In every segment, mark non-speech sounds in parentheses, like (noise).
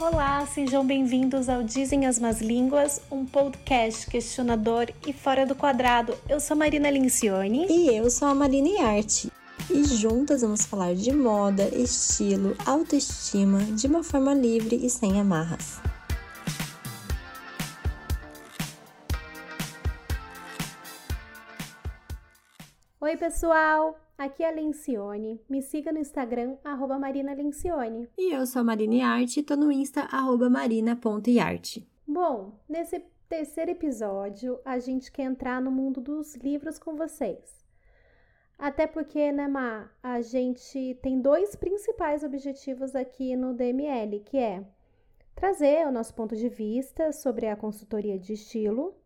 Olá, sejam bem-vindos ao Dizem as Más Línguas, um podcast questionador e fora do quadrado. Eu sou Marina Lincione. E eu sou a Marina Arte. E juntas vamos falar de moda, estilo, autoestima, de uma forma livre e sem amarras. Oi, pessoal! Aqui é a Lencione. Me siga no Instagram, arroba Marina Lencione. E eu sou a Marina Arte e tô no Insta, arroba marina.iarte. Bom, nesse terceiro episódio, a gente quer entrar no mundo dos livros com vocês. Até porque, né, Ma, a gente tem dois principais objetivos aqui no DML, que é trazer o nosso ponto de vista sobre a consultoria de estilo,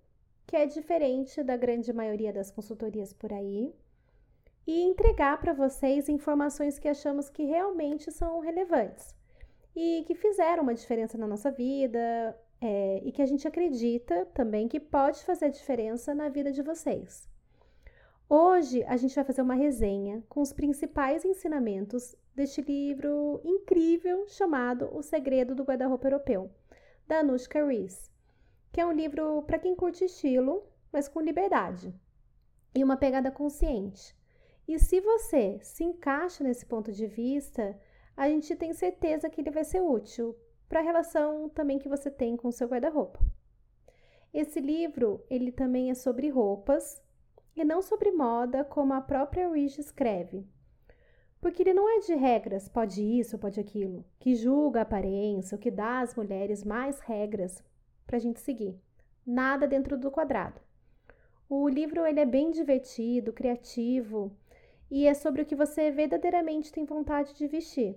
que é diferente da grande maioria das consultorias por aí e entregar para vocês informações que achamos que realmente são relevantes e que fizeram uma diferença na nossa vida é, e que a gente acredita também que pode fazer diferença na vida de vocês. Hoje a gente vai fazer uma resenha com os principais ensinamentos deste livro incrível chamado O Segredo do Guarda-Roupa Europeu, da Anushka Rees, que é um livro para quem curte estilo, mas com liberdade e uma pegada consciente. E se você se encaixa nesse ponto de vista, a gente tem certeza que ele vai ser útil para a relação também que você tem com o seu guarda-roupa. Esse livro, ele também é sobre roupas e não sobre moda, como a própria Rich escreve. Porque ele não é de regras, pode isso, pode aquilo, que julga a aparência, o que dá às mulheres mais regras para a gente seguir. Nada dentro do quadrado. O livro ele é bem divertido, criativo e é sobre o que você verdadeiramente tem vontade de vestir.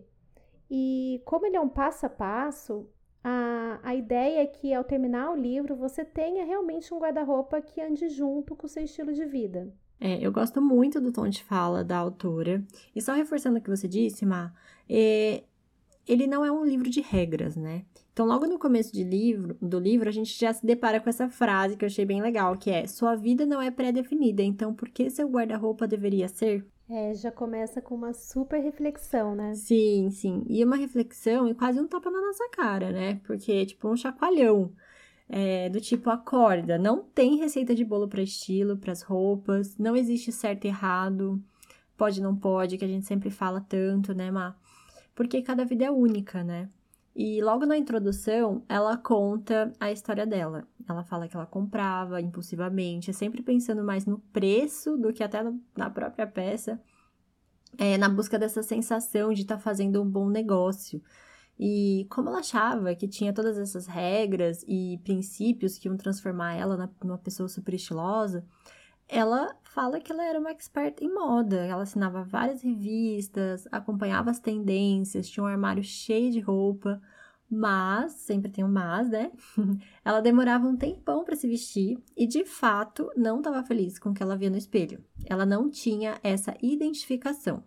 E como ele é um passo a passo, a, a ideia é que ao terminar o livro você tenha realmente um guarda-roupa que ande junto com o seu estilo de vida. É, eu gosto muito do tom de fala da autora. E só reforçando o que você disse, Má, é, ele não é um livro de regras, né? Então, logo no começo de livro, do livro, a gente já se depara com essa frase que eu achei bem legal, que é: Sua vida não é pré-definida, então por que seu guarda-roupa deveria ser? É, já começa com uma super reflexão, né? Sim, sim. E uma reflexão e quase um tapa na nossa cara, né? Porque, tipo, um chacoalhão. É, do tipo, acorda, não tem receita de bolo para estilo, para as roupas, não existe certo e errado, pode não pode, que a gente sempre fala tanto, né, Má? Porque cada vida é única, né? E logo na introdução, ela conta a história dela. Ela fala que ela comprava impulsivamente, sempre pensando mais no preço do que até na própria peça, é, na busca dessa sensação de estar tá fazendo um bom negócio. E como ela achava que tinha todas essas regras e princípios que iam transformar ela numa pessoa super estilosa, ela fala que ela era uma expert em moda. Ela assinava várias revistas, acompanhava as tendências, tinha um armário cheio de roupa, mas, sempre tem um mas, né? (laughs) ela demorava um tempão para se vestir e, de fato, não estava feliz com o que ela via no espelho. Ela não tinha essa identificação.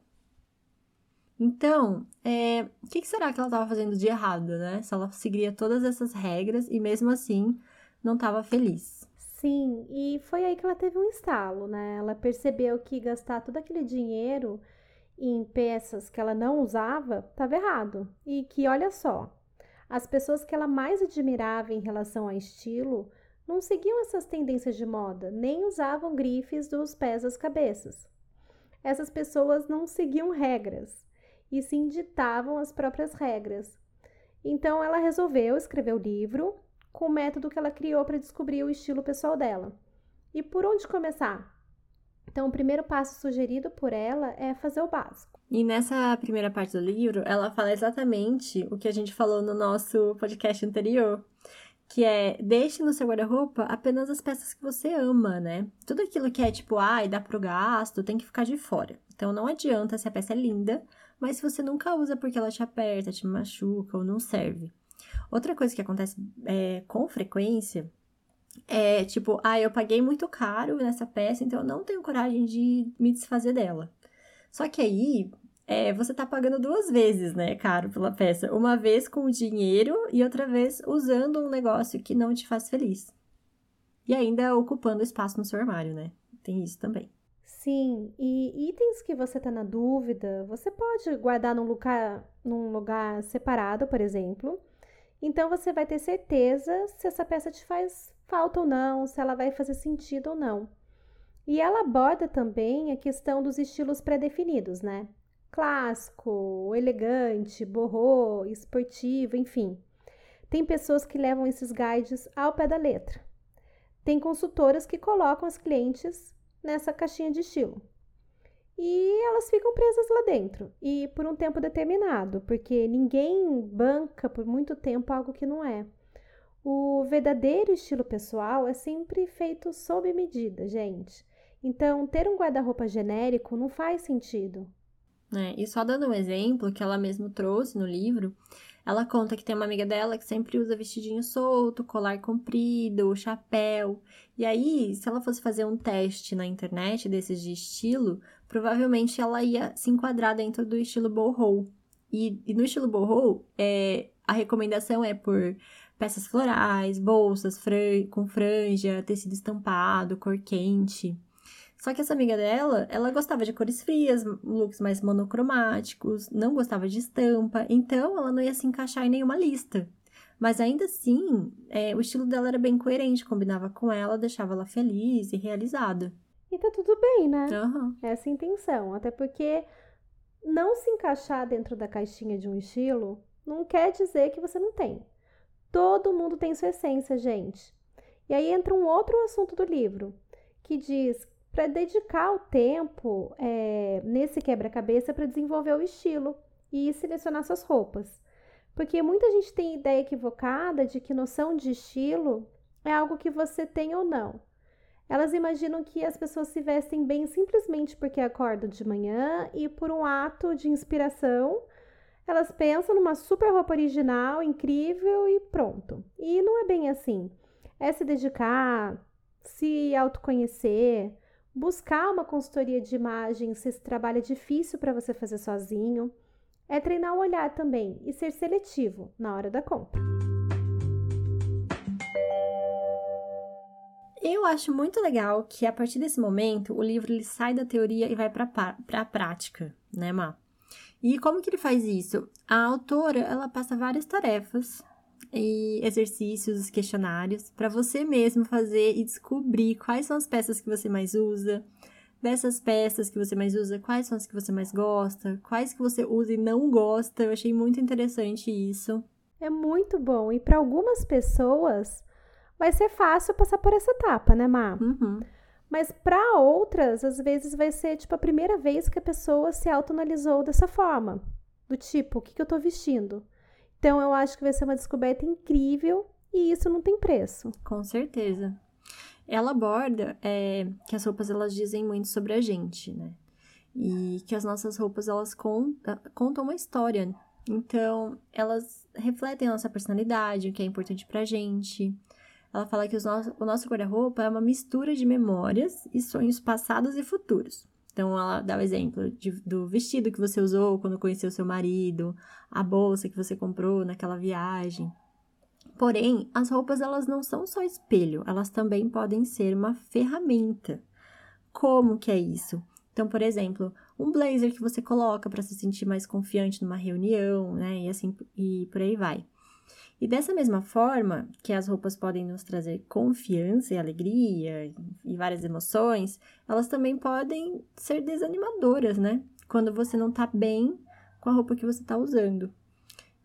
Então, é, o que, que será que ela estava fazendo de errado, né? Se ela seguia todas essas regras e mesmo assim não estava feliz. Sim, e foi aí que ela teve um estalo, né? Ela percebeu que gastar todo aquele dinheiro em peças que ela não usava estava errado. E que, olha só, as pessoas que ela mais admirava em relação a estilo não seguiam essas tendências de moda, nem usavam grifes dos pés às cabeças. Essas pessoas não seguiam regras e sim ditavam as próprias regras. Então ela resolveu escrever o livro com o método que ela criou para descobrir o estilo pessoal dela. E por onde começar? Então, o primeiro passo sugerido por ela é fazer o básico. E nessa primeira parte do livro, ela fala exatamente o que a gente falou no nosso podcast anterior, que é deixe no seu guarda-roupa apenas as peças que você ama, né? Tudo aquilo que é tipo, ai, dá pro gasto, tem que ficar de fora. Então não adianta se a peça é linda, mas se você nunca usa porque ela te aperta, te machuca ou não serve. Outra coisa que acontece é, com frequência é tipo, ah, eu paguei muito caro nessa peça, então eu não tenho coragem de me desfazer dela. Só que aí é, você tá pagando duas vezes, né, caro pela peça. Uma vez com o dinheiro e outra vez usando um negócio que não te faz feliz. E ainda ocupando espaço no seu armário, né? Tem isso também. Sim, e itens que você tá na dúvida, você pode guardar num lugar, num lugar separado, por exemplo, Então você vai ter certeza se essa peça te faz falta ou não, se ela vai fazer sentido ou não. E ela aborda também a questão dos estilos pré-definidos, né? Clássico, elegante, borrô, esportivo, enfim. Tem pessoas que levam esses guides ao pé da letra. Tem consultoras que colocam as clientes nessa caixinha de estilo. E elas ficam presas lá dentro, e por um tempo determinado, porque ninguém banca por muito tempo algo que não é. O verdadeiro estilo pessoal é sempre feito sob medida, gente. Então, ter um guarda-roupa genérico não faz sentido. É, e só dando um exemplo que ela mesmo trouxe no livro, ela conta que tem uma amiga dela que sempre usa vestidinho solto, colar comprido, chapéu. E aí, se ela fosse fazer um teste na internet desses de estilo, provavelmente ela ia se enquadrar dentro do estilo boho. E, e no estilo boho, é, a recomendação é por peças florais, bolsas fran com franja, tecido estampado, cor quente. Só que essa amiga dela, ela gostava de cores frias, looks mais monocromáticos, não gostava de estampa, então ela não ia se encaixar em nenhuma lista. Mas ainda assim, é, o estilo dela era bem coerente, combinava com ela, deixava ela feliz e realizada. E tá tudo bem, né? Uhum. Essa é a intenção. Até porque não se encaixar dentro da caixinha de um estilo não quer dizer que você não tem. Todo mundo tem sua essência, gente. E aí entra um outro assunto do livro, que diz para dedicar o tempo é, nesse quebra-cabeça para desenvolver o estilo e selecionar suas roupas. Porque muita gente tem ideia equivocada de que noção de estilo é algo que você tem ou não. Elas imaginam que as pessoas se vestem bem simplesmente porque acordam de manhã e por um ato de inspiração, elas pensam numa super roupa original, incrível e pronto. E não é bem assim. É se dedicar, se autoconhecer, buscar uma consultoria de imagem se esse trabalho é difícil para você fazer sozinho. É treinar o olhar também e ser seletivo na hora da compra. Eu acho muito legal que a partir desse momento o livro ele sai da teoria e vai para a prática, né, Má? E como que ele faz isso? A autora ela passa várias tarefas e exercícios, questionários para você mesmo fazer e descobrir quais são as peças que você mais usa. Dessas peças que você mais usa, quais são as que você mais gosta, quais que você usa e não gosta. Eu achei muito interessante isso. É muito bom. E para algumas pessoas vai ser fácil passar por essa etapa, né, Má? Uhum. Mas para outras, às vezes vai ser tipo a primeira vez que a pessoa se autoanalisou dessa forma. Do tipo, o que, que eu tô vestindo? Então eu acho que vai ser uma descoberta incrível e isso não tem preço. Com certeza. Ela aborda é, que as roupas elas dizem muito sobre a gente, né? E que as nossas roupas elas conta, contam uma história. Então elas refletem a nossa personalidade, o que é importante pra gente. Ela fala que nosso, o nosso guarda-roupa é uma mistura de memórias e sonhos passados e futuros. Então, ela dá o exemplo de, do vestido que você usou quando conheceu seu marido, a bolsa que você comprou naquela viagem. Porém, as roupas elas não são só espelho, elas também podem ser uma ferramenta. Como que é isso? Então, por exemplo, um blazer que você coloca para se sentir mais confiante numa reunião, né? E assim e por aí vai. E dessa mesma forma que as roupas podem nos trazer confiança e alegria e várias emoções, elas também podem ser desanimadoras, né? Quando você não tá bem com a roupa que você tá usando.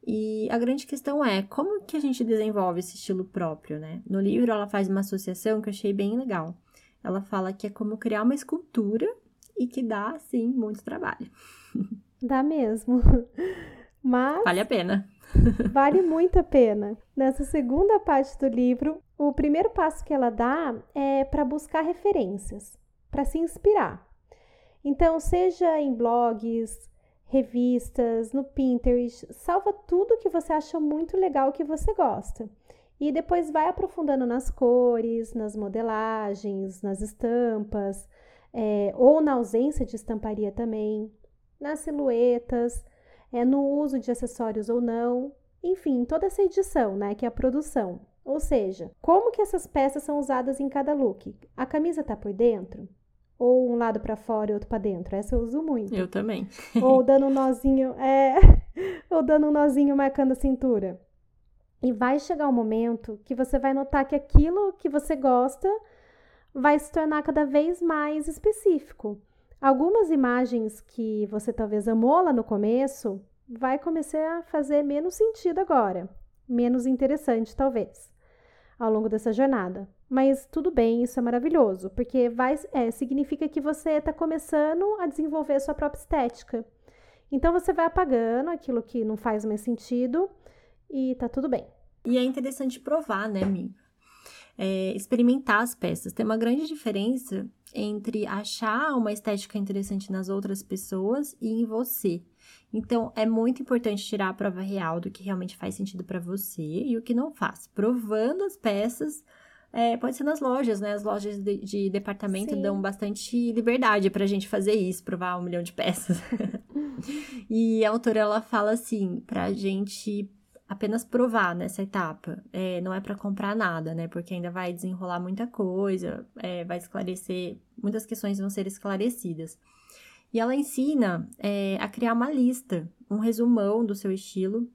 E a grande questão é como que a gente desenvolve esse estilo próprio, né? No livro ela faz uma associação que eu achei bem legal. Ela fala que é como criar uma escultura e que dá, sim, muito trabalho. (laughs) Dá mesmo. (laughs) Mas. Vale a pena. Vale muito a pena. Nessa segunda parte do livro, o primeiro passo que ela dá é para buscar referências, para se inspirar. Então, seja em blogs, revistas, no Pinterest, salva tudo que você acha muito legal que você gosta. E depois vai aprofundando nas cores, nas modelagens, nas estampas, é, ou na ausência de estamparia também, nas silhuetas é, no uso de acessórios ou não, enfim, toda essa edição, né, que é a produção. Ou seja, como que essas peças são usadas em cada look? A camisa tá por dentro? Ou um lado para fora e outro para dentro? Essa eu uso muito. Eu também. (laughs) ou dando um nozinho, é, (laughs) ou dando um nozinho marcando a cintura. E vai chegar um momento que você vai notar que aquilo que você gosta vai se tornar cada vez mais específico. Algumas imagens que você talvez amou lá no começo vai começar a fazer menos sentido agora, menos interessante talvez, ao longo dessa jornada. Mas tudo bem, isso é maravilhoso, porque vai, é, significa que você está começando a desenvolver sua própria estética. Então você vai apagando aquilo que não faz mais sentido e tá tudo bem. E é interessante provar, né, Mi? É, experimentar as peças. Tem uma grande diferença entre achar uma estética interessante nas outras pessoas e em você. Então, é muito importante tirar a prova real do que realmente faz sentido para você e o que não faz. Provando as peças, é, pode ser nas lojas, né? As lojas de, de departamento Sim. dão bastante liberdade pra gente fazer isso, provar um milhão de peças. (laughs) e a autora, ela fala assim, pra gente apenas provar nessa etapa. É, não é para comprar nada, né? Porque ainda vai desenrolar muita coisa, é, vai esclarecer, muitas questões vão ser esclarecidas. E ela ensina é, a criar uma lista, um resumão do seu estilo.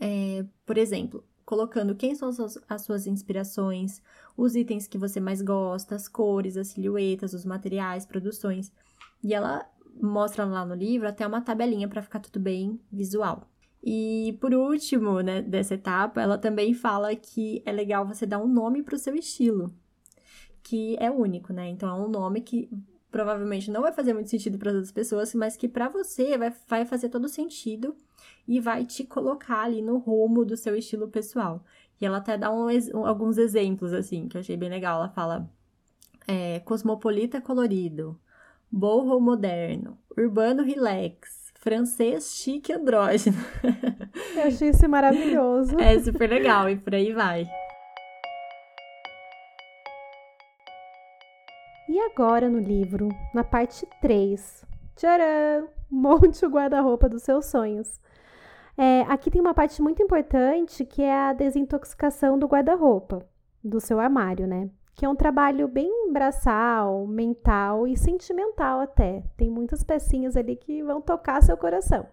É, por exemplo, colocando quem são as suas, as suas inspirações, os itens que você mais gosta, as cores, as silhuetas, os materiais, produções. E ela mostra lá no livro até uma tabelinha para ficar tudo bem visual. E por último, né, dessa etapa, ela também fala que é legal você dar um nome para o seu estilo, que é único, né? Então é um nome que provavelmente não vai fazer muito sentido para outras pessoas, mas que para você vai, vai fazer todo sentido e vai te colocar ali no rumo do seu estilo pessoal. E ela até dá um, alguns exemplos, assim, que eu achei bem legal. Ela fala é, cosmopolita colorido, boho moderno, urbano relax, francês chique andrógeno. (laughs) Eu achei isso maravilhoso. É super legal e por aí vai. E agora no livro, na parte 3, tcharam! (laughs) Monte o guarda-roupa dos seus sonhos. É, aqui tem uma parte muito importante que é a desintoxicação do guarda-roupa, do seu armário, né? Que é um trabalho bem braçal, mental e sentimental até. Tem muitas pecinhas ali que vão tocar seu coração.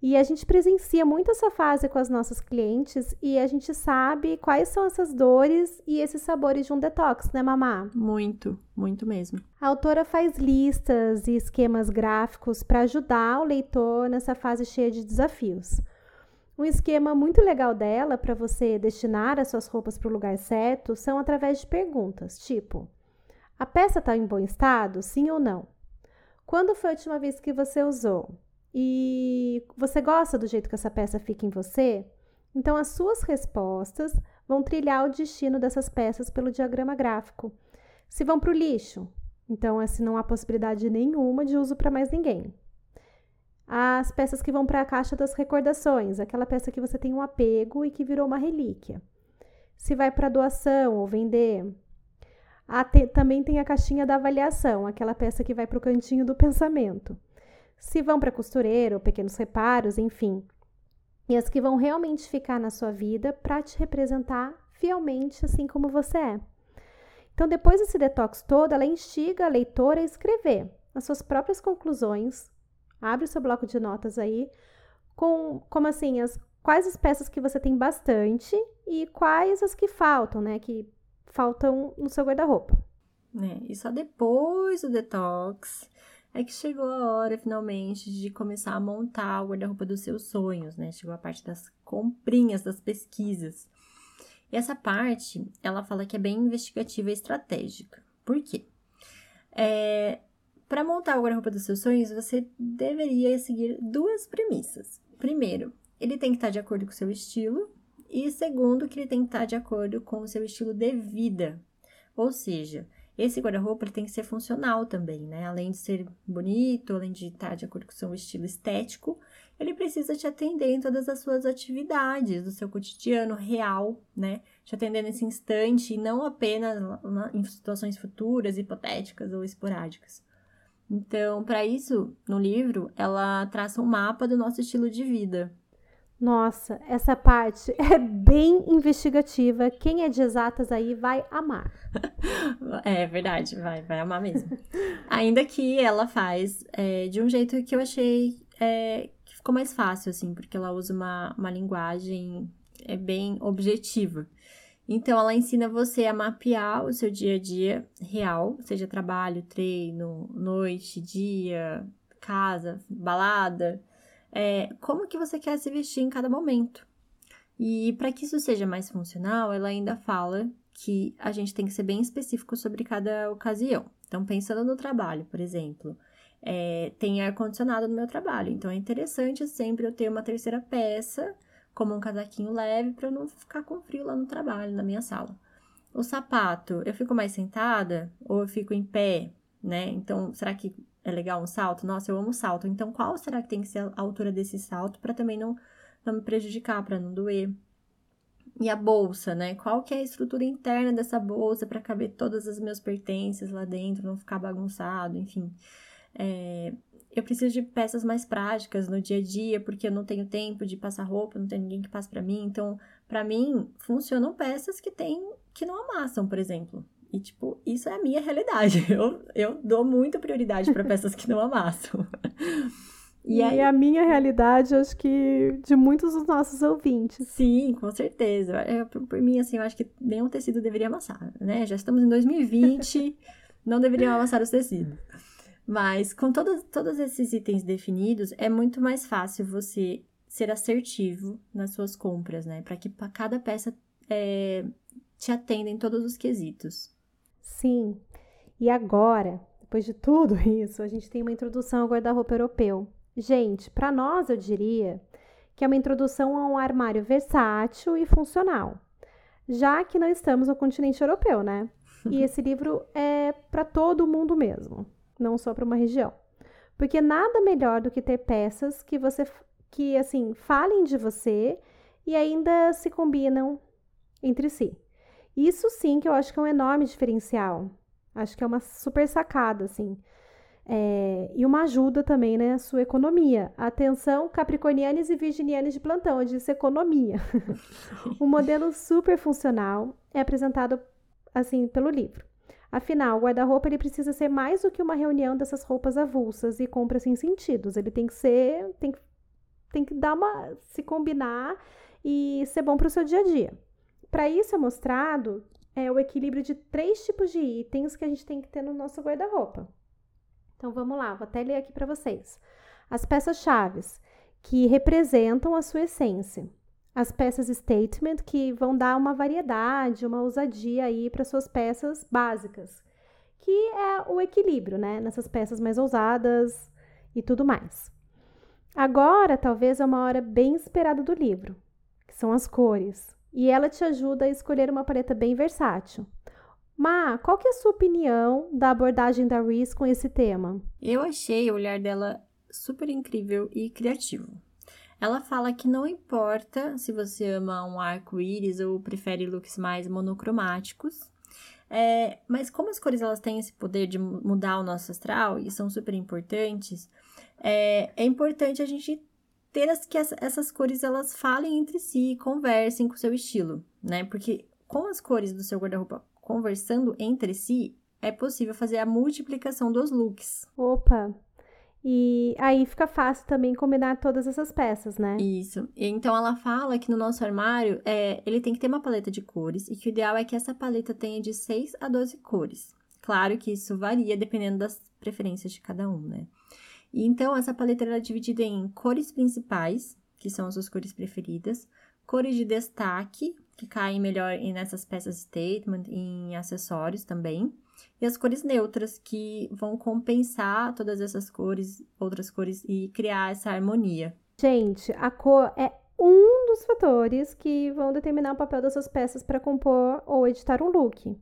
E a gente presencia muito essa fase com as nossas clientes e a gente sabe quais são essas dores e esses sabores de um detox, né, Mamá? Muito, muito mesmo. A autora faz listas e esquemas gráficos para ajudar o leitor nessa fase cheia de desafios. Um esquema muito legal dela para você destinar as suas roupas para o lugar certo são através de perguntas, tipo: a peça está em bom estado? Sim ou não? Quando foi a última vez que você usou? e você gosta do jeito que essa peça fica em você, então as suas respostas vão trilhar o destino dessas peças pelo diagrama gráfico. Se vão para o lixo, então assim não há possibilidade nenhuma de uso para mais ninguém. As peças que vão para a caixa das recordações, aquela peça que você tem um apego e que virou uma relíquia. Se vai para doação ou vender. Te, também tem a caixinha da avaliação, aquela peça que vai para o cantinho do pensamento se vão para costureira ou pequenos reparos, enfim. E as que vão realmente ficar na sua vida para te representar fielmente assim como você é. Então, depois desse detox todo, ela instiga a leitora a escrever as suas próprias conclusões. Abre o seu bloco de notas aí, com como assim, as quais as peças que você tem bastante e quais as que faltam, né? Que faltam no seu guarda-roupa. É, e só depois do detox é que chegou a hora, finalmente, de começar a montar o guarda-roupa dos seus sonhos, né? Chegou a parte das comprinhas, das pesquisas. E essa parte, ela fala que é bem investigativa e estratégica. Por quê? É, para montar o guarda-roupa dos seus sonhos, você deveria seguir duas premissas. Primeiro, ele tem que estar de acordo com o seu estilo. E segundo, que ele tem que estar de acordo com o seu estilo de vida. Ou seja, esse guarda-roupa tem que ser funcional também, né? Além de ser bonito, além de estar de acordo com o seu estilo estético, ele precisa te atender em todas as suas atividades, do seu cotidiano real, né? Te atender nesse instante e não apenas em situações futuras, hipotéticas ou esporádicas. Então, para isso, no livro, ela traça um mapa do nosso estilo de vida, nossa, essa parte (laughs) é bem investigativa. Quem é de exatas aí vai amar. (laughs) É verdade, vai, vai amar mesmo. (laughs) Ainda que ela faz é, de um jeito que eu achei é, que ficou mais fácil, assim, porque ela usa uma, uma linguagem é bem objetiva. Então, ela ensina você a mapear o seu dia a dia real, seja trabalho, treino, noite, dia, casa, balada, é, como que você quer se vestir em cada momento. E para que isso seja mais funcional, ela ainda fala que a gente tem que ser bem específico sobre cada ocasião. Então, pensando no trabalho, por exemplo, é, tem ar-condicionado no meu trabalho, então é interessante sempre eu ter uma terceira peça, como um casaquinho leve, para não ficar com frio lá no trabalho, na minha sala. O sapato, eu fico mais sentada ou eu fico em pé, né? Então, será que é legal um salto? Nossa, eu amo salto. Então, qual será que tem que ser a altura desse salto para também não, não me prejudicar, para não doer? E a bolsa, né? Qual que é a estrutura interna dessa bolsa para caber todas as meus pertences lá dentro, não ficar bagunçado, enfim. É, eu preciso de peças mais práticas no dia a dia, porque eu não tenho tempo de passar roupa, não tem ninguém que passe para mim. Então, para mim, funcionam peças que tem que não amassam, por exemplo. E, tipo, isso é a minha realidade. (laughs) Eu, eu dou muita prioridade para peças que não amassam. (laughs) E, aí... a minha realidade, acho que de muitos dos nossos ouvintes. Sim, com certeza. É, por, por, mim, assim, eu acho que nenhum tecido deveria amassar, né? Já estamos em 2020, não deveriam amassar os tecidos. Mas com todos, todos esses itens definidos, é muito mais fácil você ser assertivo nas suas compras, né? Para que cada peça é, te atenda em todos os quesitos. Sim. E agora, depois de tudo (laughs) isso, a gente tem uma introdução ao guarda-roupa europeu. Gente, para nós eu diria que é uma introdução a um armário versátil e funcional, já que não estamos no continente europeu, né? (laughs) E esse livro é para todo mundo mesmo não só para uma região. Porque nada melhor do que ter peças que você que assim falem de você e ainda se combinam entre si. Isso sim que eu acho que é um enorme diferencial. Acho que é uma super sacada, assim. É, e uma ajuda também né, sua economia. Atenção, capricornianos e virginianos de plantão, eu disse economia. (laughs) um modelo super funcional é apresentado assim pelo livro. Afinal, o guarda-roupa ele precisa ser mais do que uma reunião dessas roupas avulsas e compras sem sentidos. Ele tem que ser, tem, tem que dar uma, se combinar e ser bom para o seu dia a dia. Para isso é mostrado é, o equilíbrio de três tipos de itens que a gente tem que ter no nosso guarda-roupa. Então vamos lá, vou até ler aqui para vocês. As peças-chaves que representam a sua essência as peças statement que vão dar uma variedade, uma ousadia aí para suas peças básicas, que é o equilíbrio, né, nessas peças mais ousadas e tudo mais. Agora, talvez é uma hora bem esperada do livro, que são as cores, e ela te ajuda a escolher uma paleta bem versátil. Ma, qual que é a sua opinião da abordagem da Reese com esse tema? Eu achei o olhar dela super incrível e criativo. Ela fala que não importa se você ama um arco-íris ou prefere looks mais monocromáticos, é, mas como as cores elas têm esse poder de mudar o nosso astral e são super importantes, é, é importante a gente ter as, que as, essas cores elas falem entre si, conversem com o seu estilo, né? Porque com as cores do seu guarda-roupa conversando entre si, é possível fazer a multiplicação dos looks. Opa, e aí fica fácil também combinar todas essas peças, né? Isso. Então ela fala que no nosso armário é, ele tem que ter uma paleta de cores e que o ideal é que essa paleta tenha de 6 a 12 cores. Claro que isso varia dependendo das preferências de cada um, né? E então essa paleta é dividida em cores principais, que são as suas cores preferidas, cores de destaque, que caem melhor nessas peças statement, em acessórios também e as cores neutras, que vão compensar todas essas cores, outras cores, e criar essa harmonia. Gente, a cor é um dos fatores que vão determinar o papel dessas peças para compor ou editar um look.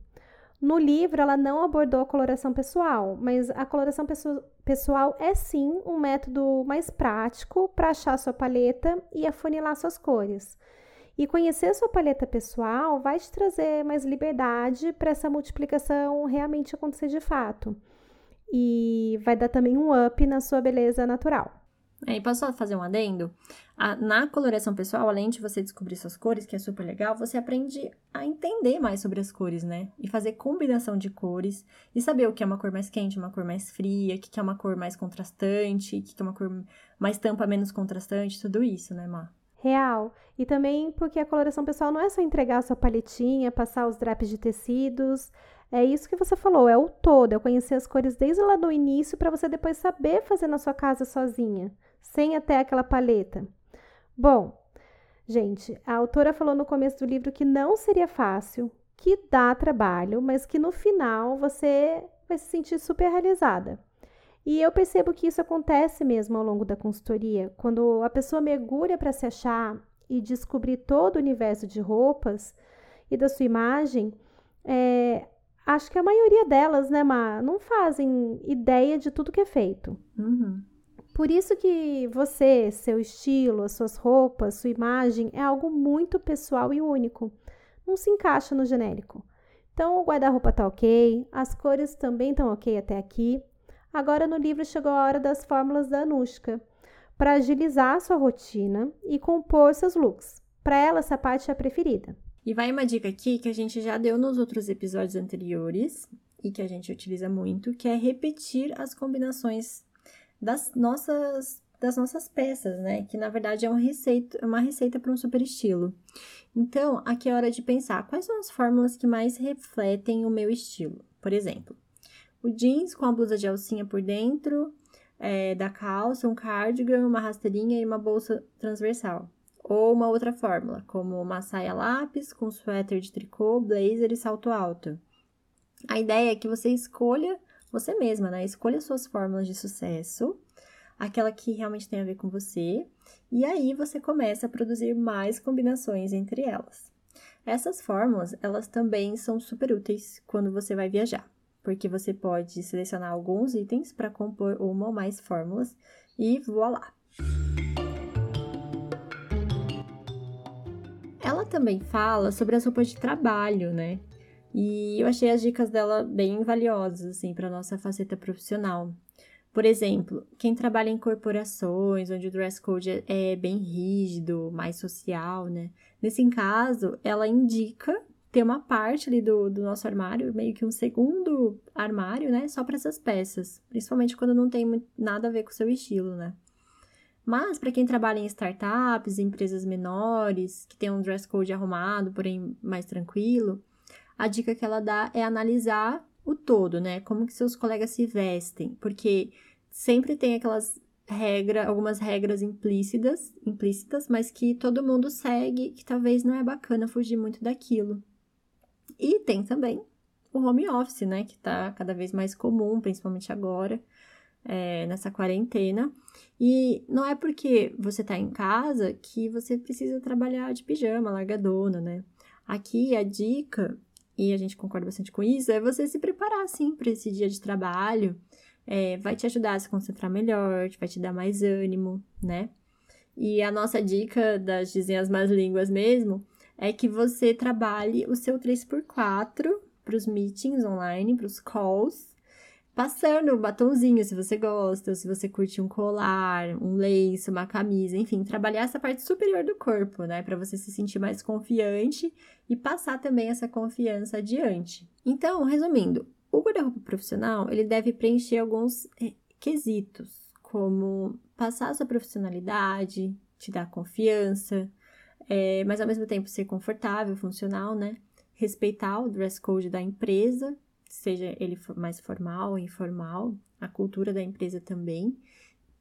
No livro, ela não abordou a coloração pessoal, mas a coloração pessoal é sim um método mais prático para achar sua paleta e afunilar suas cores. E conhecer sua paleta pessoal vai te trazer mais liberdade para essa multiplicação realmente acontecer de fato. E vai dar também um up na sua beleza natural. E posso só fazer um adendo? A, na coloração pessoal, além de você descobrir suas cores, que é super legal, você aprende a entender mais sobre as cores, né? E fazer combinação de cores e saber o que é uma cor mais quente, uma cor mais fria, o que é uma cor mais contrastante, o que é uma cor mais tampa, menos contrastante, tudo isso, né, Má? Real. E também porque a coloração pessoal não é só entregar a sua paletinha, passar os drops de tecidos. É isso que você falou, é o todo, é conhecer as cores desde lá do início para você depois saber fazer na sua casa sozinha, sem até aquela paleta. Bom, gente, a autora falou no começo do livro que não seria fácil, que dá trabalho, mas que no final você vai se sentir super realizada. E eu percebo que isso acontece mesmo ao longo da consultoria, quando a pessoa mergulha para se achar e descobrir todo o universo de roupas e da sua imagem, é, acho que a maioria delas, né, Má, não fazem ideia de tudo que é feito. Uhum. Por isso que você, seu estilo, as suas roupas, sua imagem é algo muito pessoal e único. Não se encaixa no genérico. Então, o guarda-roupa tá ok, as cores também estão ok até aqui. Agora no livro chegou a hora das fórmulas da Anushka para agilizar sua rotina e compor seus looks. Para ela, essa parte é a preferida. E vai uma dica aqui que a gente já deu nos outros episódios anteriores e que a gente utiliza muito, que é repetir as combinações das nossas das nossas peças, né? Que na verdade é uma receita, uma receita para um super estilo. Então, aqui é hora de pensar quais são as fórmulas que mais refletem o meu estilo. Por exemplo, o jeans com a blusa de alcinha por dentro é, da calça, um cardigan, uma rasteirinha e uma bolsa transversal. Ou uma outra fórmula, como uma saia lápis com suéter de tricô, blazer e salto alto. A ideia é que você escolha você mesma, né? Escolha suas fórmulas de sucesso, aquela que realmente tem a ver com você, e aí você começa a produzir mais combinações entre elas. Essas fórmulas, elas também são super úteis quando você vai viajar porque você pode selecionar alguns itens para compor uma ou mais fórmulas e voilá! Ela também fala sobre as roupas de trabalho, né? E eu achei as dicas dela bem valiosas, assim, para nossa faceta profissional. Por exemplo, quem trabalha em corporações, onde o dress code é bem rígido, mais social, né? Nesse caso, ela indica ter uma parte ali do, do nosso armário, meio que um segundo armário, né? Só para essas peças. Principalmente quando não tem nada a ver com o seu estilo, né? Mas para quem trabalha em startups, empresas menores, que tem um dress code arrumado, porém mais tranquilo, a dica que ela dá é analisar o todo, né? Como que seus colegas se vestem, porque sempre tem aquelas regras, algumas regras implícitas, implícitas, mas que todo mundo segue, que talvez não é bacana fugir muito daquilo. E tem também o home office, né? Que tá cada vez mais comum, principalmente agora, é, nessa quarentena. E não é porque você tá em casa que você precisa trabalhar de pijama, largadona, né? Aqui a dica, e a gente concorda bastante com isso, é você se preparar, assim, para esse dia de trabalho. É, vai te ajudar a se concentrar melhor, vai te dar mais ânimo, né? E a nossa dica das dizem as más línguas mesmo é que você trabalhe o seu 3x4 para os meetings online, para os calls, passando o batonzinho se você gosta, se você curte um colar, um lenço, uma camisa, enfim, trabalhar essa parte superior do corpo, né, para você se sentir mais confiante e passar também essa confiança adiante. Então, resumindo, o guarda-roupa profissional, ele deve preencher alguns eh, quesitos, como passar a sua profissionalidade, te dar confiança, é, mas ao mesmo tempo ser confortável, funcional, né? Respeitar o dress code da empresa, seja ele mais formal ou informal, a cultura da empresa também,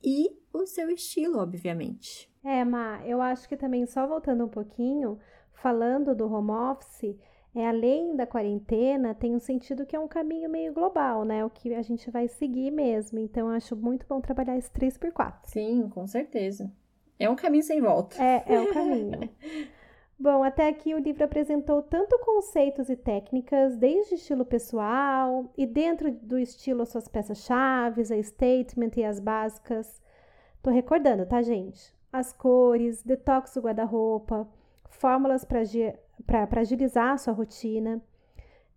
e o seu estilo, obviamente. É, Ma, eu acho que também, só voltando um pouquinho, falando do home office, é além da quarentena, tem um sentido que é um caminho meio global, né? O que a gente vai seguir mesmo. Então, eu acho muito bom trabalhar esse 3x4. Sim, com certeza. É um caminho sem volta. É, é um caminho. (laughs) Bom, até aqui o livro apresentou tanto conceitos e técnicas, desde estilo pessoal e dentro do estilo as suas peças-chave, a statement e as básicas. Tô recordando, tá, gente? As cores, detox do guarda-roupa, fórmulas para agilizar a sua rotina.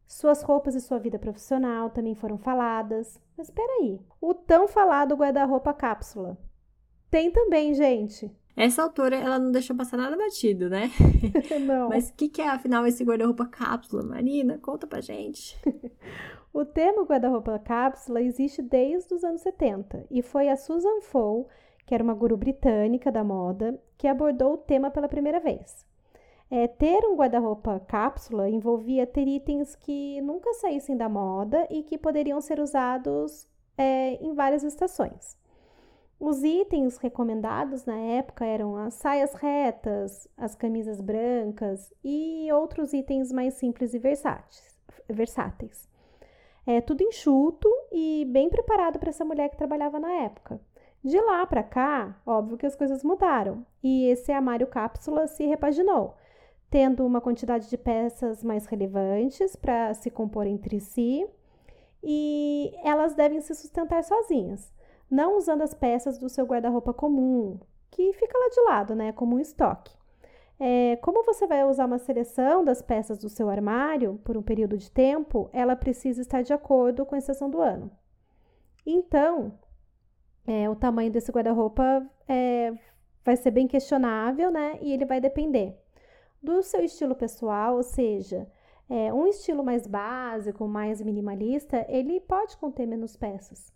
Suas roupas e sua vida profissional também foram faladas. Mas espera aí, o tão falado guarda-roupa cápsula tem também, gente. Essa autora, ela não deixou passar nada batido, né? (laughs) não. Mas o que, que é, afinal, esse guarda-roupa cápsula? Marina, conta pra gente. (laughs) o termo guarda-roupa cápsula existe desde os anos 70 e foi a Susan Foe que era uma guru britânica da moda, que abordou o tema pela primeira vez. É, ter um guarda-roupa cápsula envolvia ter itens que nunca saíssem da moda e que poderiam ser usados é, em várias estações. Os itens recomendados na época eram as saias retas, as camisas brancas e outros itens mais simples e versáteis. É tudo enxuto e bem preparado para essa mulher que trabalhava na época. De lá para cá, óbvio que as coisas mudaram e esse armário cápsula se repaginou, tendo uma quantidade de peças mais relevantes para se compor entre si e elas devem se sustentar sozinhas não usando as peças do seu guarda-roupa comum, que fica lá de lado, né, como um estoque. É, como você vai usar uma seleção das peças do seu armário por um período de tempo, ela precisa estar de acordo com a estação do ano. Então, é, o tamanho desse guarda-roupa é, vai ser bem questionável, né? E ele vai depender do seu estilo pessoal, ou seja, é, um estilo mais básico, mais minimalista, ele pode conter menos peças.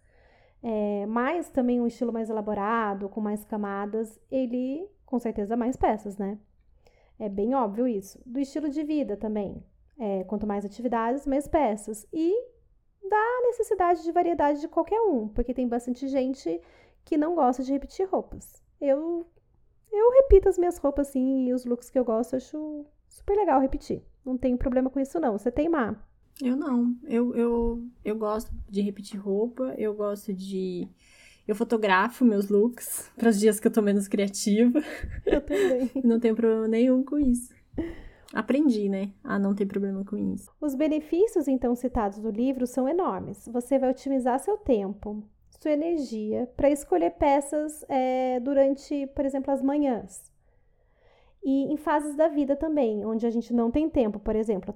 É, mas também um estilo mais elaborado, com mais camadas, ele com certeza mais peças, né? É bem óbvio isso. Do estilo de vida também. É, quanto mais atividades, mais peças. E da necessidade de variedade de qualquer um, porque tem bastante gente que não gosta de repetir roupas. Eu eu repito as minhas roupas assim e os looks que eu gosto, eu acho super legal repetir. Não tenho problema com isso não. Você tem má? Eu não. Eu, eu, eu gosto de repetir roupa, eu gosto de. Eu fotografo meus looks (laughs) para os dias que eu tô menos criativa. Eu também. (laughs) não tenho problema nenhum com isso. Aprendi, né, a não ter problema com isso. Os benefícios, então, citados do livro são enormes. Você vai otimizar seu tempo, sua energia, para escolher peças é, durante, por exemplo, as manhãs. E em fases da vida também, onde a gente não tem tempo, por exemplo,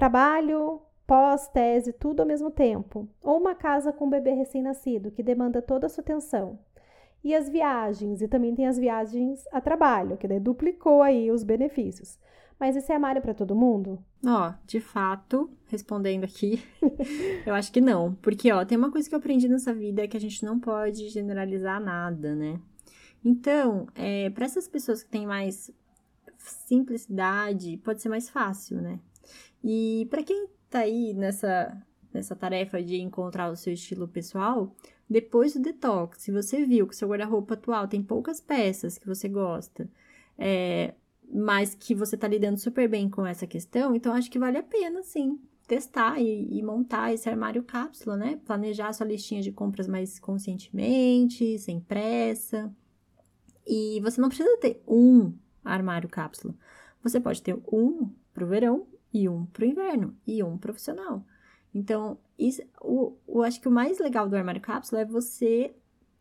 trabalho, pós-tese, tudo ao mesmo tempo, ou uma casa com um bebê recém-nascido que demanda toda a sua atenção. E as viagens, e também tem as viagens a trabalho, que daí duplicou aí os benefícios. Mas esse é armário para todo mundo? Ó, de fato, respondendo aqui, (laughs) eu acho que não. Porque, ó, tem uma coisa que eu aprendi nessa vida é que a gente não pode generalizar nada, né? Então, é, para essas pessoas que têm mais simplicidade, pode ser mais fácil, né? E para quem tá aí nessa, nessa tarefa de encontrar o seu estilo pessoal, depois do detox, se você viu que seu guarda-roupa atual tem poucas peças que você gosta, é, mas que você tá lidando super bem com essa questão, então acho que vale a pena, sim, testar e, e montar esse armário cápsula, né? Planejar sua listinha de compras mais conscientemente, sem pressa. E você não precisa ter um armário cápsula. Você pode ter um para o verão e um para o inverno, e um profissional. Então, isso, o, acho que o mais legal do armário cápsula é você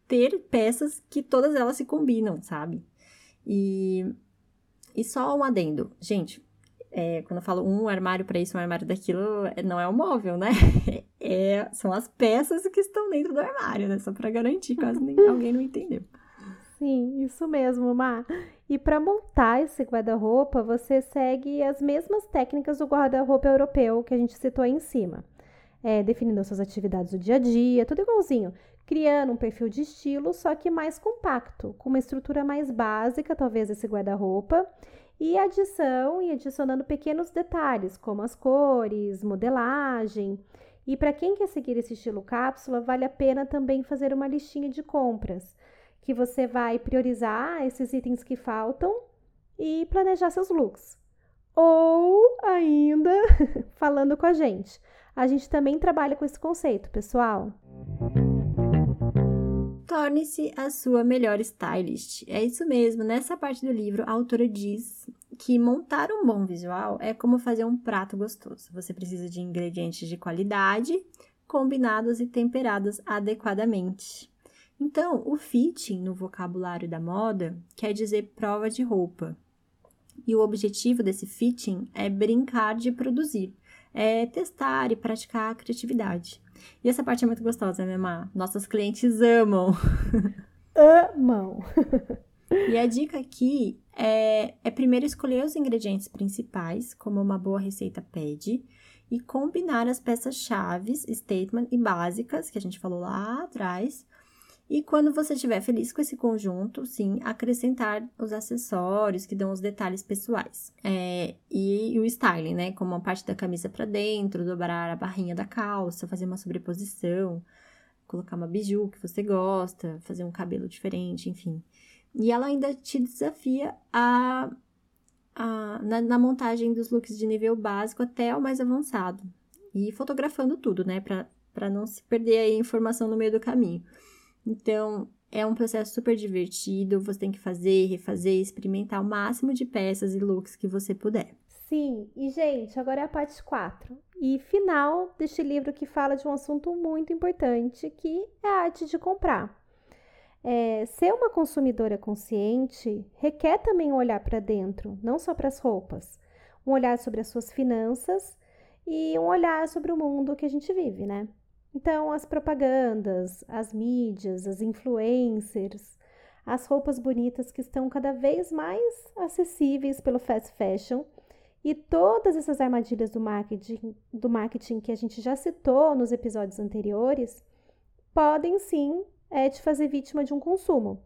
ter peças que todas elas se combinam, sabe? E, e só um adendo. Gente, é, quando eu falo um armário para isso, um armário daquilo, é, não é o móvel, né? (laughs) É, são as peças que estão dentro do armário, né? Só para garantir, caso alguém não entendeu. Sim, isso mesmo, Má. E para montar esse guarda-roupa, você segue as mesmas técnicas do guarda-roupa europeu que a gente citou aí em cima. É, definindo as suas atividades do dia a dia, tudo igualzinho. Criando um perfil de estilo, só que mais compacto, com uma estrutura mais básica, talvez, esse guarda-roupa. E adição e adicionando pequenos detalhes, como as cores, modelagem. E para quem quer seguir esse estilo cápsula, vale a pena também fazer uma listinha de compras que você vai priorizar esses itens que faltam e planejar seus looks. Ou ainda, (laughs) falando com a gente. A gente também trabalha com esse conceito, pessoal. Torne-se a sua melhor stylist. É isso mesmo, nessa parte do livro, a autora diz que montar um bom visual é como fazer um prato gostoso. Você precisa de ingredientes de qualidade, combinados e temperados adequadamente. Então, o fitting no vocabulário da moda quer dizer prova de roupa. E o objetivo desse fitting é brincar de produzir, é testar e praticar a criatividade. E essa parte é muito gostosa, né, Má? Nossas clientes amam. (laughs) Amam. e a dica aqui é, é primeiro escolher os ingredientes principais, como uma boa receita pede, e combinar as peças chaves, statement e básicas, que a gente falou lá atrás, E quando você estiver feliz com esse conjunto, sim, acrescentar os acessórios que dão os detalhes pessoais. É, e, e, o styling, né? Como a parte da camisa para dentro, dobrar a barrinha da calça, fazer uma sobreposição, colocar uma biju que você gosta, fazer um cabelo diferente, enfim. E ela ainda te desafia a, a na, na montagem dos looks de nível básico até o mais avançado. E fotografando tudo, né? Para não se perder a informação no meio do caminho. Então, é um processo super divertido, você tem que fazer, refazer, experimentar o máximo de peças e looks que você puder. Sim, e gente, agora é a parte 4 e final deste livro que fala de um assunto muito importante que é a arte de comprar. É, ser uma consumidora consciente requer também um olhar para dentro, não só para as roupas, um olhar sobre as suas finanças e um olhar sobre o mundo que a gente vive, né? Então, as propagandas, as mídias, as influencers, as roupas bonitas que estão cada vez mais acessíveis pelo fast fashion e todas essas armadilhas do marketing, do marketing que a gente já citou nos episódios anteriores, podem sim é, te fazer vítima de um consumo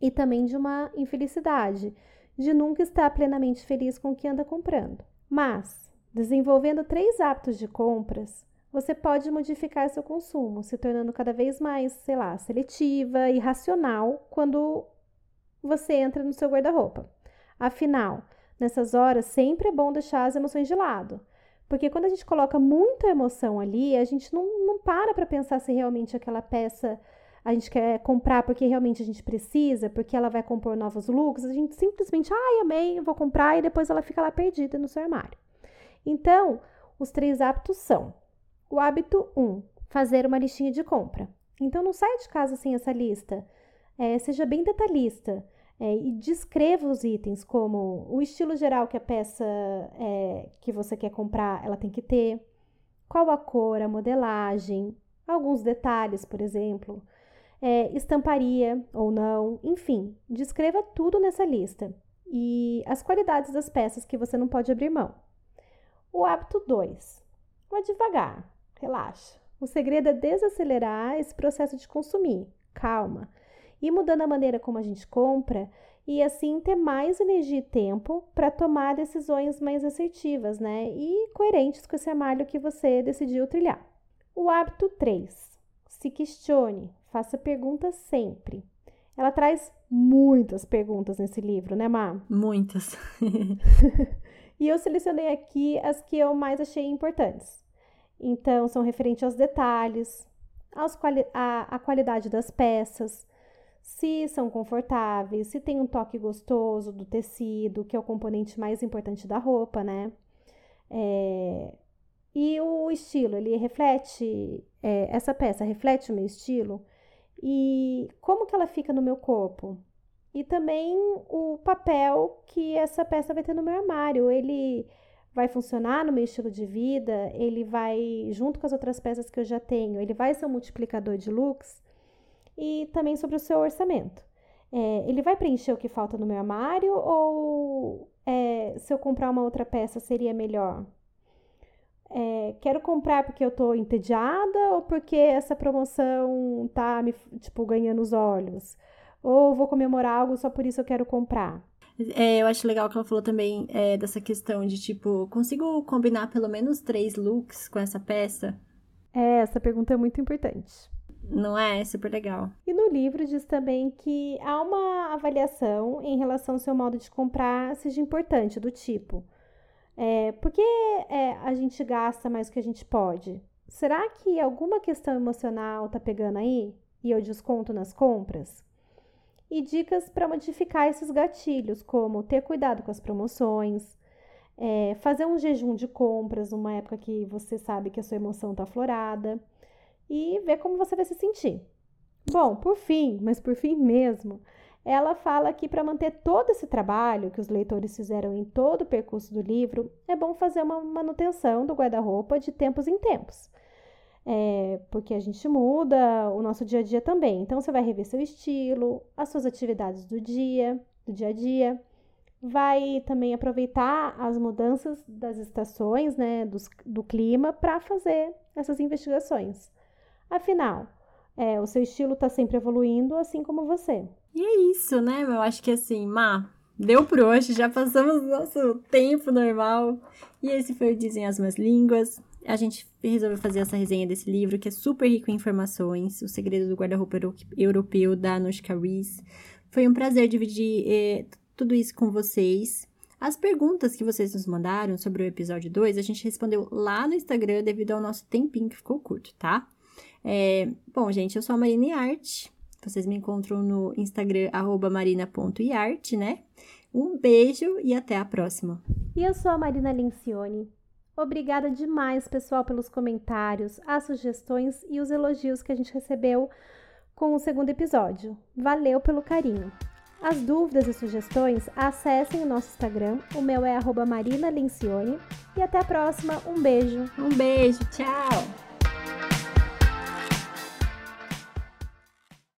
e também de uma infelicidade, de nunca estar plenamente feliz com o que anda comprando. Mas, desenvolvendo três hábitos de compras, você pode modificar seu consumo, se tornando cada vez mais, sei lá, seletiva e racional quando você entra no seu guarda-roupa. Afinal, nessas horas sempre é bom deixar as emoções de lado. Porque quando a gente coloca muita emoção ali, a gente não, não para para pensar se realmente aquela peça a gente quer comprar porque realmente a gente precisa, porque ela vai compor novos looks, a gente simplesmente, ai, amei, vou comprar e depois ela fica lá perdida no seu armário. Então, os três hábitos são o hábito 1: um, fazer uma listinha de compra. Então, não saia de casa sem essa lista. É, seja bem detalhista é, e descreva os itens, como o estilo geral que a peça é, que você quer comprar ela tem que ter, qual a cor, a modelagem, alguns detalhes, por exemplo, é, estamparia ou não, enfim, descreva tudo nessa lista e as qualidades das peças que você não pode abrir mão. O hábito 2: vá devagar. Relaxa. O segredo é desacelerar esse processo de consumir. Calma. E mudando a maneira como a gente compra e assim ter mais energia e tempo para tomar decisões mais assertivas, né? E coerentes com esse armário que você decidiu trilhar. O hábito 3. Se questione, faça perguntas sempre. Ela traz muitas perguntas nesse livro, né, Má? Muitas. (laughs) e eu selecionei aqui as que eu mais achei importantes. Então, são referentes aos detalhes, aos quali a, a qualidade das peças, se são confortáveis, se tem um toque gostoso do tecido, que é o componente mais importante da roupa, né? É, e o estilo, ele reflete, é, essa peça reflete o meu estilo e como que ela fica no meu corpo. E também o papel que essa peça vai ter no meu armário. Ele vai funcionar no meu estilo de vida, ele vai, junto com as outras peças que eu já tenho, ele vai ser um multiplicador de looks e também sobre o seu orçamento. É, ele vai preencher o que falta no meu armário ou é, se eu comprar uma outra peça seria melhor? É, quero comprar porque eu tô entediada ou porque essa promoção tá me, tipo, ganhando os olhos? Ou vou comemorar algo só por isso eu quero comprar? É, eu acho legal que ela falou também é, dessa questão de tipo, consigo combinar pelo menos três looks com essa peça? É, essa pergunta é muito importante. Não é? é super legal. E no livro diz também que há uma avaliação em relação ao seu modo de comprar seja importante, do tipo, é, por que é, a gente gasta mais do que a gente pode? Será que alguma questão emocional tá pegando aí e eu desconto nas compras? E dicas para modificar esses gatilhos, como ter cuidado com as promoções, é, fazer um jejum de compras numa época que você sabe que a sua emoção está aflorada e ver como você vai se sentir. Bom, por fim, mas por fim mesmo, ela fala que para manter todo esse trabalho que os leitores fizeram em todo o percurso do livro, é bom fazer uma manutenção do guarda-roupa de tempos em tempos é, porque a gente muda o nosso dia a dia também. Então, você vai rever seu estilo, as suas atividades do dia, do dia a dia. Vai também aproveitar as mudanças das estações, né, do clima, para fazer essas investigações. Afinal, É, o seu estilo tá sempre evoluindo, assim como você. E é isso, né? Eu acho que assim, Má, deu por hoje, já passamos nosso tempo normal. E esse foi o Dizem as Más Línguas. A gente resolveu fazer essa resenha desse livro, que é super rico em informações. O Segredo do Guarda-Roupa Europeu, da Anushka Rees. Foi um prazer dividir eh, tudo isso com vocês. As perguntas que vocês nos mandaram sobre o episódio 2, a gente respondeu lá no Instagram devido ao nosso tempinho que ficou curto, tá? É, bom, gente, eu sou a Marina Arte. Vocês me encontram no Instagram, marina.iarte, né? Um beijo e até a próxima. E eu sou a Marina Lencioni. Obrigada demais, pessoal, pelos comentários, as sugestões e os elogios que a gente recebeu com o segundo episódio. Valeu pelo carinho. As dúvidas e sugestões, acessem o nosso Instagram. O meu é @marina_lencioni e até a próxima. Um beijo. Um beijo. Tchau.